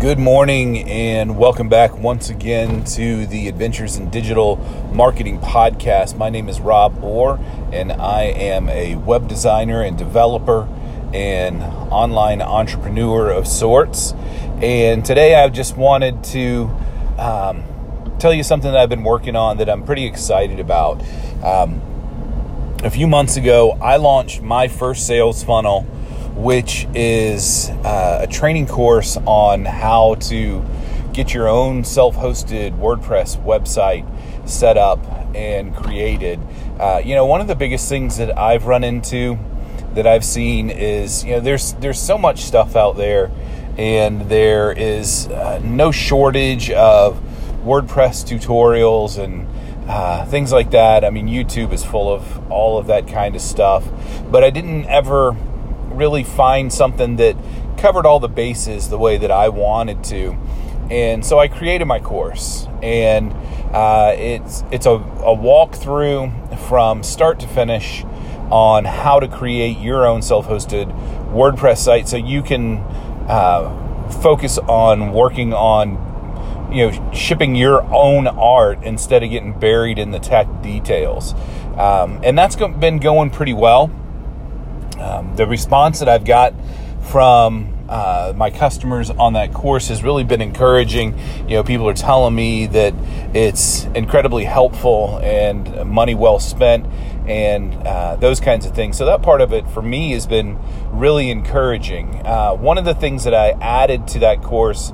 Good morning, and welcome back once again to the Adventures in Digital Marketing podcast. My name is Rob Orr, and I am a web designer and developer and online entrepreneur of sorts. And today I just wanted to um, tell you something that I've been working on that I'm pretty excited about. Um, a few months ago, I launched my first sales funnel which is uh, a training course on how to get your own self hosted WordPress website set up and created. Uh, you know, one of the biggest things that I've run into that I've seen is, you know, there's there's so much stuff out there, and there is uh, no shortage of WordPress tutorials and uh, things like that. I mean, YouTube is full of all of that kind of stuff, but I didn't ever really find something that covered all the bases the way that I wanted to. And so I created my course, and uh, it's it's a, a walkthrough from start to finish on how to create your own self-hosted WordPress site, so you can uh, focus on working on you know shipping your own art instead of getting buried in the tech details. Um, and that's been going pretty well. Um, the response that I've got from uh, my customers on that course has really been encouraging. You know, people are telling me that it's incredibly helpful and money well spent and uh, those kinds of things. So, that part of it for me has been really encouraging. Uh, one of the things that I added to that course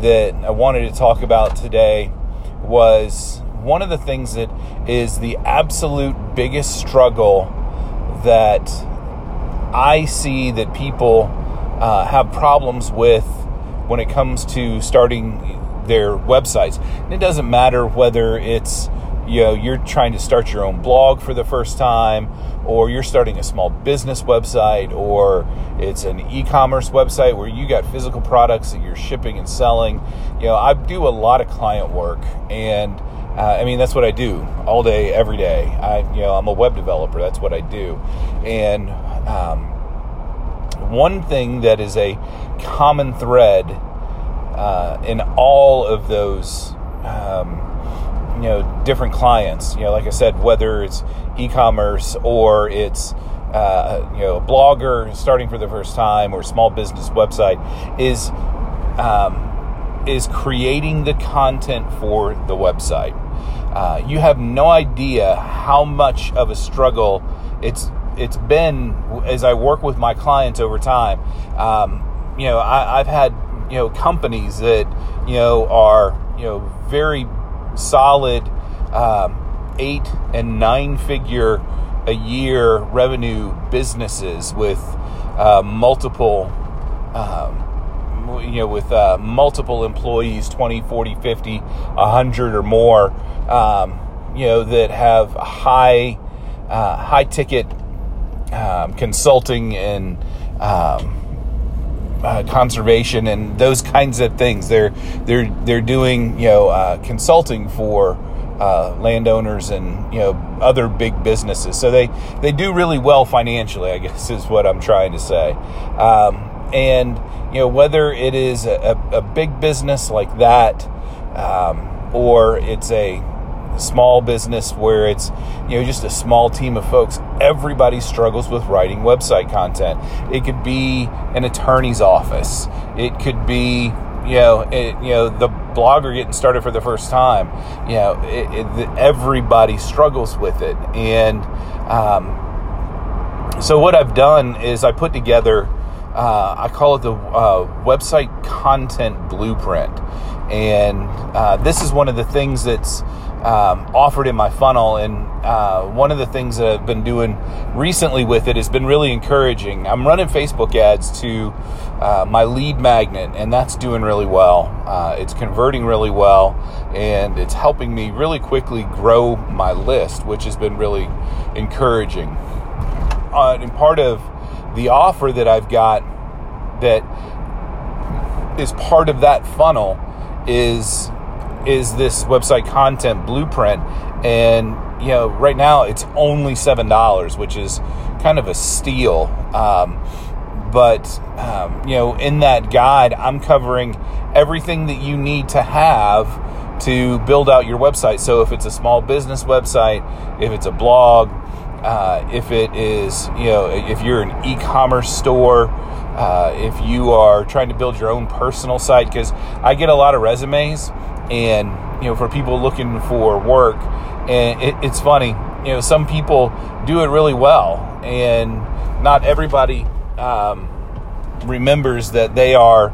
that I wanted to talk about today was one of the things that is the absolute biggest struggle that I see that people uh, have problems with when it comes to starting their websites. And it doesn't matter whether it's you know you're trying to start your own blog for the first time or you're starting a small business website or it's an e-commerce website where you got physical products that you're shipping and selling. You know i do a lot of client work and uh, i mean that's what i do all day every day. I you know i'm a web developer. That's what i do. And um, one thing that is a common thread uh, in all of those, um, you know, different clients, you know, like I said, whether it's e-commerce or it's uh, you know, a blogger starting for the first time or small business website is um, is creating the content for the website. Uh, you have no idea how much of a struggle it's it's been as I work with my clients over time. Um, you know, I, have had you know companies that you know are you know very solid um, eight and nine figure a year revenue businesses with uh, multiple. Um, you know, with uh, multiple employees 20, 40, 50, 100 or more, um, you know, that have high, uh, high ticket um, consulting and um, uh, conservation and those kinds of things. They're they're they're doing you know uh, consulting for uh, landowners and you know other big businesses. So they they do really well financially. I guess is what I'm trying to say. Um, and you know whether it is a, a big business like that um, or it's a small business where it's you know just a small team of folks. Everybody struggles with writing website content. It could be an attorney's office. It could be you know it, you know the blogger getting started for the first time. You know it, it, everybody struggles with it. And um, so what i've done is i put together uh, i call it the uh, website content blueprint. And uh, this is one of the things that's um, offered in my funnel. And uh, one of the things that I've been doing recently with it has been really encouraging. I'm running Facebook ads to uh, my lead magnet, and that's doing really well. Uh, it's converting really well, and it's helping me really quickly grow my list, which has been really encouraging. Uh, and part of the offer that I've got that is part of that funnel is is this website content blueprint and you know right now it's only seven dollars which is kind of a steal um, but um, you know, in that guide, I'm covering everything that you need to have to build out your website. So if it's a small business website, if it's a blog, uh, if it is, you know, if you're an e-commerce store, uh, if you are trying to build your own personal site, because I get a lot of resumes, and you know, for people looking for work, and it, it's funny, you know, some people do it really well, and not everybody um, remembers that they are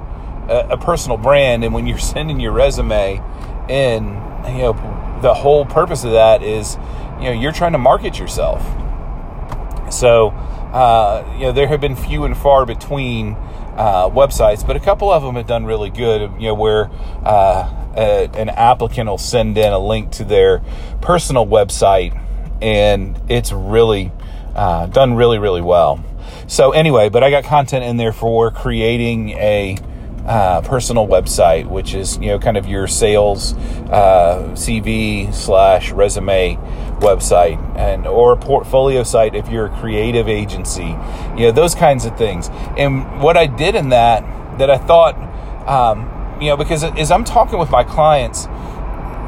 a, a personal brand. And when you're sending your resume in, you know, the whole purpose of that is, you know, you're trying to market yourself. So, uh, you know, there have been few and far between uh, websites, but a couple of them have done really good. You know, where uh, a, an applicant will send in a link to their personal website, and it's really uh, done really, really well. So anyway, but I got content in there for creating a uh, personal website, which is you know kind of your sales uh, CV slash resume website, and or a portfolio site if you're a creative agency, you know those kinds of things. And what I did in that that I thought, um, you know, because as I'm talking with my clients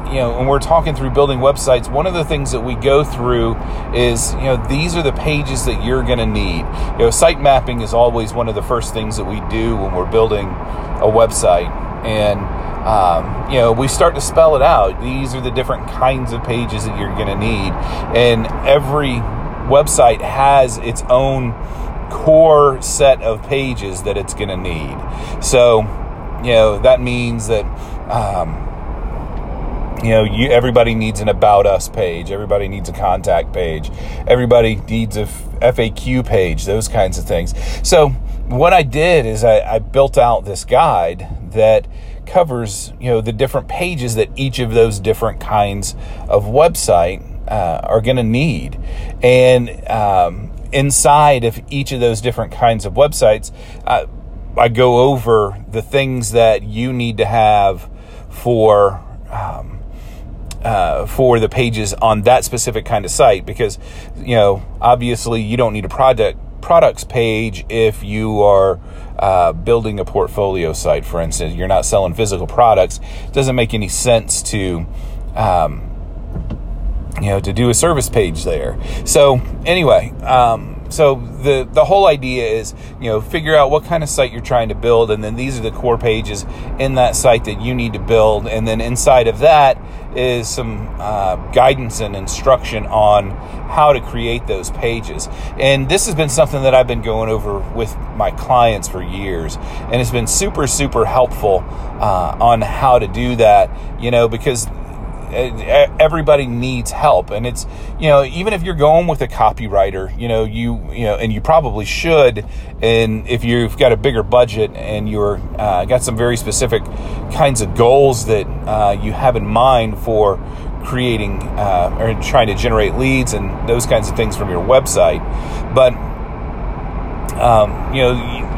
you know, when we're talking through building websites, one of the things that we go through is, you know, these are the pages that you're going to need. You know, site mapping is always one of the first things that we do when we're building a website. And, um, you know, we start to spell it out. These are the different kinds of pages that you're going to need. And every website has its own core set of pages that it's going to need. So, you know, that means that, um, you know you everybody needs an about us page. Everybody needs a contact page. Everybody needs a faq page those kinds of things. So what i did is I, I, built out this guide that covers you know the different pages that each of those different kinds of website uh, are going to need. And um, inside of each of those different kinds of websites uh, i go over the things that you need to have for um, uh, for the pages on that specific kind of site because you know obviously you don't need a product products page if you are uh, building a portfolio site for instance. You're not selling physical products. It doesn't make any sense to um, you know to do a service page there. So anyway um, so the the whole idea is you know figure out what kind of site you're trying to build and then these are the core pages in that site that you need to build. And then inside of that is some uh, guidance and instruction on how to create those pages. And this has been something that i've been going over with my clients for years and it's been super super helpful uh, on how to do that you know because everybody needs help. And it's you know even if you're going with a copywriter you know you you know and you probably should and if you've got a bigger budget and you're uh, got some very specific kinds of goals that uh, you have in mind for creating uh, or trying to generate leads and those kinds of things from your website. But um, you know,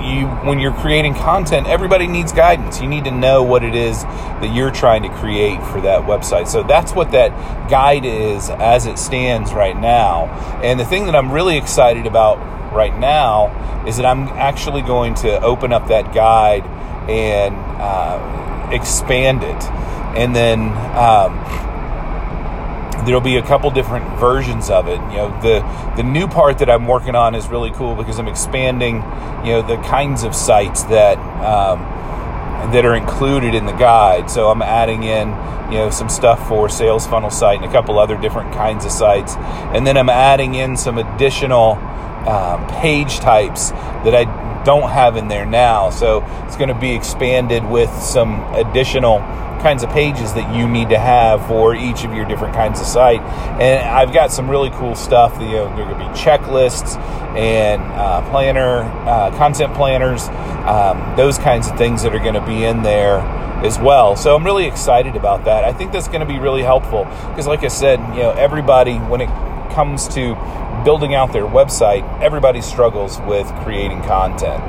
you, when you're creating content, everybody needs guidance. You need to know what it is that you're trying to create for that website. So that's what that guide is as it stands right now. And the thing that I'm really excited about right now is that I'm actually going to open up that guide and uh, expand it, and then. Um, there'll be a couple different versions of it. You know, the the new part that I'm working on is really cool because I'm expanding, you know, the kinds of sites that um, that are included in the guide. So I'm adding in, you know, some stuff for sales funnel site and a couple other different kinds of sites, and then I'm adding in some additional um, page types that I don't have in there now. So it's going to be expanded with some additional kinds of pages that you need to have for each of your different kinds of site. And I've got some really cool stuff. You know, there to be checklists and uh, planner, uh, content planners, um, those kinds of things that are going to be in there as well. So I'm really excited about that. I think that's going to be really helpful because, like I said, you know, everybody when it comes to building out their website, everybody struggles with creating content.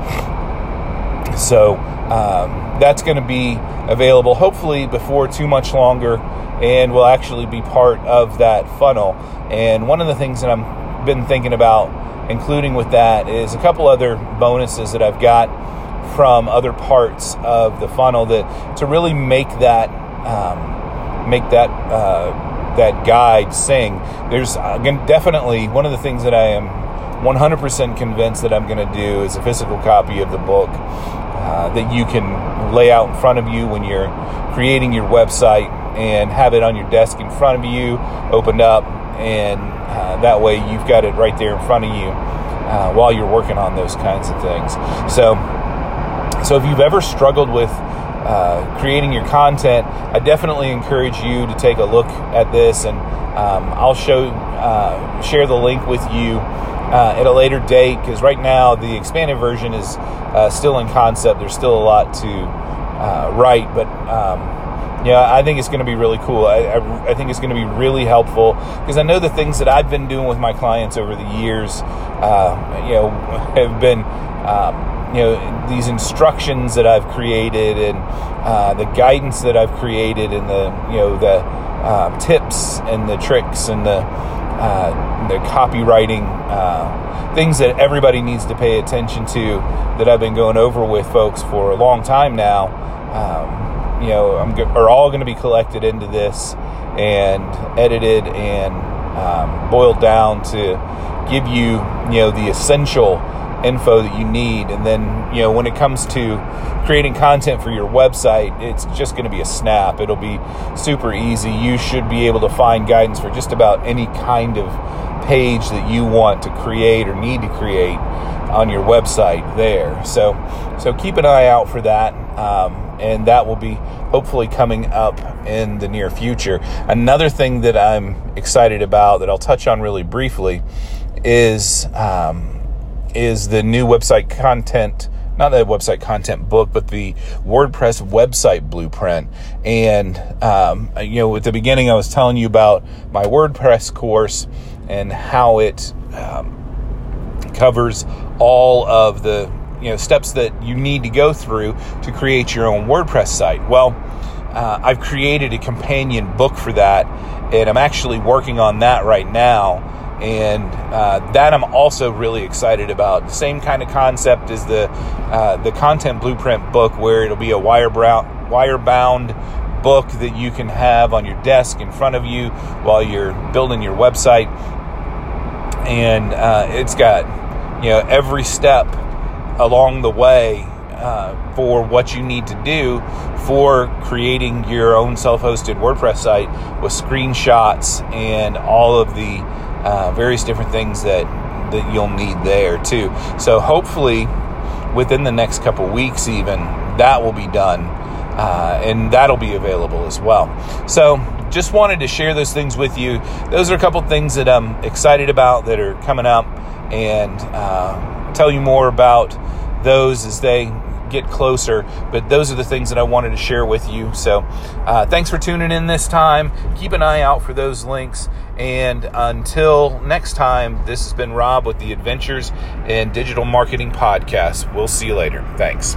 So um, that's going to be available hopefully before too much longer and will actually be part of that funnel. And one of the things that I've been thinking about including with that is a couple other bonuses that I've got from other parts of the funnel that to really make that um, make that uh, that guide sing. There's uh, definitely one of the things that I am 100% convinced that I'm going to do is a physical copy of the book uh, that you can lay out in front of you when you're creating your website and have it on your desk in front of you, opened up, and uh, that way you've got it right there in front of you uh, while you're working on those kinds of things. So, so if you've ever struggled with uh, creating your content, I definitely encourage you to take a look at this, and um, I'll show uh, share the link with you uh, at a later date because right now the expanded version is uh, still in concept. There's still a lot to uh, write, but um, yeah, I think it's going to be really cool. I, I, I think it's going to be really helpful because I know the things that I've been doing with my clients over the years, uh, you know, have been. Um, you know these instructions that I've created and uh, the guidance that I've created and the you know the um, tips and the tricks and the uh, the copywriting uh, things that everybody needs to pay attention to that I've been going over with folks for a long time now. Um, you know, I'm, are all going to be collected into this and edited and um, boiled down to give you, you know, the essential info that you need. And then, you know, when it comes to creating content for your website, it's just going to be a snap. It'll be super easy. You should be able to find guidance for just about any kind of page that you want to create or need to create on your website there. So, so keep an eye out for that. Um, and that will be hopefully coming up in the near future. Another thing that I'm excited about that I'll touch on really briefly is um, is the new website content not the website content book, but the WordPress website blueprint. And, um, you know, at the beginning, I was telling you about my WordPress course and how it um, covers all of the, you know, steps that you need to go through to create your own WordPress site. Well, uh, I've created a companion book for that, and I'm actually working on that right now and uh, that I'm also really excited about. Same kind of concept as the uh, the content blueprint book, where it'll be a wire brown, wire bound book that you can have on your desk in front of you while you're building your website, and uh, it's got you know every step along the way uh, for what you need to do for creating your own self-hosted WordPress site with screenshots and all of the uh, various different things that that you'll need there too. So hopefully, within the next couple weeks, even that will be done, uh, and that'll be available as well. So just wanted to share those things with you. Those are a couple things that I'm excited about that are coming up, and uh, tell you more about those as they get closer. But those are the things that I wanted to share with you. So uh, thanks for tuning in this time. Keep an eye out for those links. And until next time, this has been Rob with the Adventures in Digital Marketing Podcast. We'll see you later. Thanks.